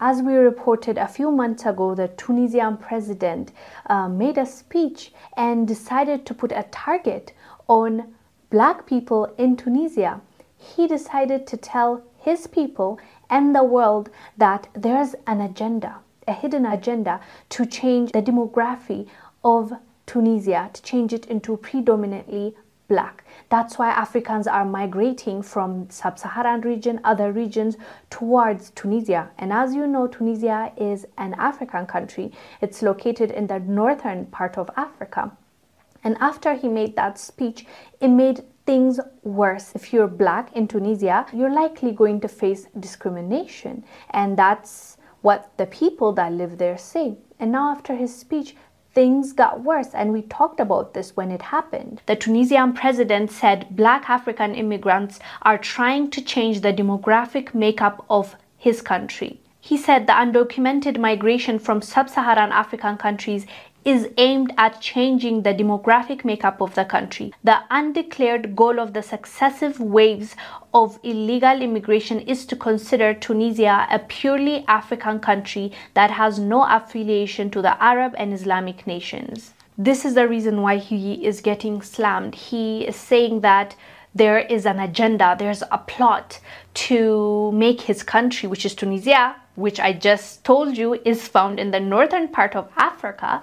As we reported a few months ago, the Tunisian president uh, made a speech and decided to put a target on black people in Tunisia. He decided to tell his people and the world that there's an agenda, a hidden agenda to change the demography of Tunisia, to change it into predominantly black. That's why Africans are migrating from sub-Saharan region, other regions towards Tunisia. And as you know, Tunisia is an African country. It's located in the northern part of Africa. And after he made that speech, it made things worse. If you're black in Tunisia, you're likely going to face discrimination. And that's what the people that live there say. And now, after his speech, things got worse, and we talked about this when it happened. The Tunisian president said black African immigrants are trying to change the demographic makeup of his country. He said the undocumented migration from sub Saharan African countries is aimed at changing the demographic makeup of the country. The undeclared goal of the successive waves of illegal immigration is to consider Tunisia a purely African country that has no affiliation to the Arab and Islamic nations. This is the reason why he is getting slammed. He is saying that there is an agenda, there's a plot to make his country, which is Tunisia, which I just told you is found in the northern part of Africa,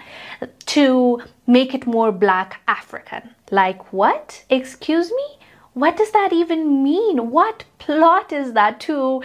to make it more black African. Like what? Excuse me? What does that even mean? What plot is that to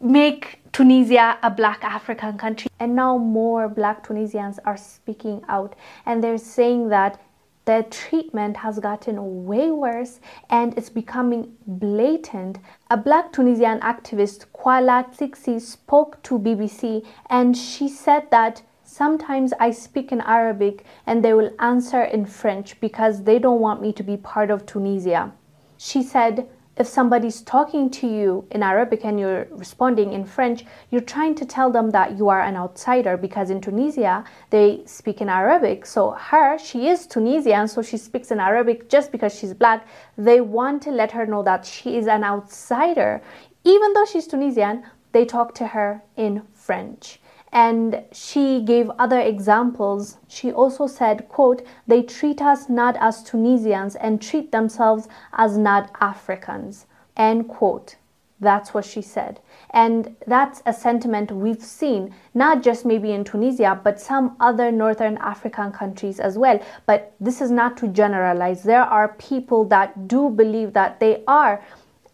make Tunisia a black African country? And now more black Tunisians are speaking out and they're saying that the treatment has gotten way worse and it's becoming blatant. A black Tunisian activist, Khawla Ksiksi, spoke to BBC and she said that sometimes I speak in Arabic and they will answer in French because they don't want me to be part of Tunisia. She said, if somebody's talking to you in Arabic and you're responding in French, you're trying to tell them that you are an outsider because in Tunisia they speak in Arabic. So her, she is Tunisian, so she speaks in Arabic just because she's black. They want to let her know that she is an outsider. Even though she's Tunisian, they talk to her in French and she gave other examples. She also said quote they treat us not as tunisians and treat themselves as not africans. End quote. That's what she said. And that's a sentiment we've seen not just maybe in tunisia but some other northern african countries as well. But this is not to generalize. There are people that do believe that they are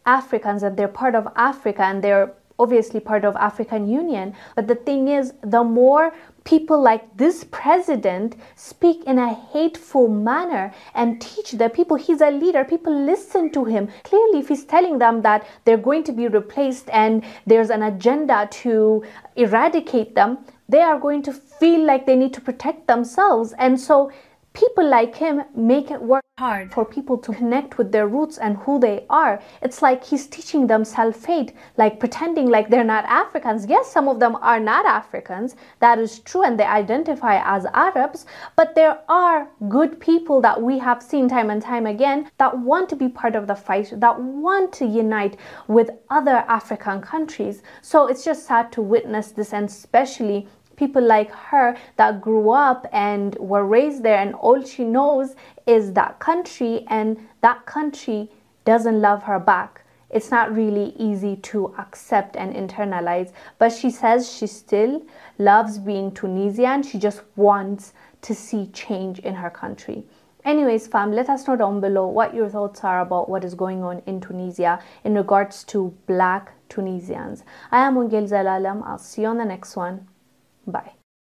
africans and they're part of africa and they're obviously part of African Union. But the thing is, the more people like this president speak in a hateful manner and teach the people he's a leader, people listen to him. Clearly, if he's telling them that they're going to be replaced and there's an agenda to eradicate them, they are going to feel like they need to protect themselves. And so people like him make it work hard for people to connect with their roots and who they are. It's like he's teaching them self hate, like pretending like they're not Africans. Yes, some of them are not Africans, that is true, and they identify as Arabs, but there are good people that we have seen time and time again that want to be part of the fight, that want to unite with other African countries. So it's just sad to witness this, and especially people like her that grew up and were raised there and all she knows is that country and that country doesn't love her back. It's not really easy to accept and internalize. But she says she still loves being tunisian she just wants to see change in her country. Anyways fam let us know down below what your thoughts are about what is going on in tunisia in regards to black tunisians. I am Wongel Zelalem. I'll see you on the next one Bye.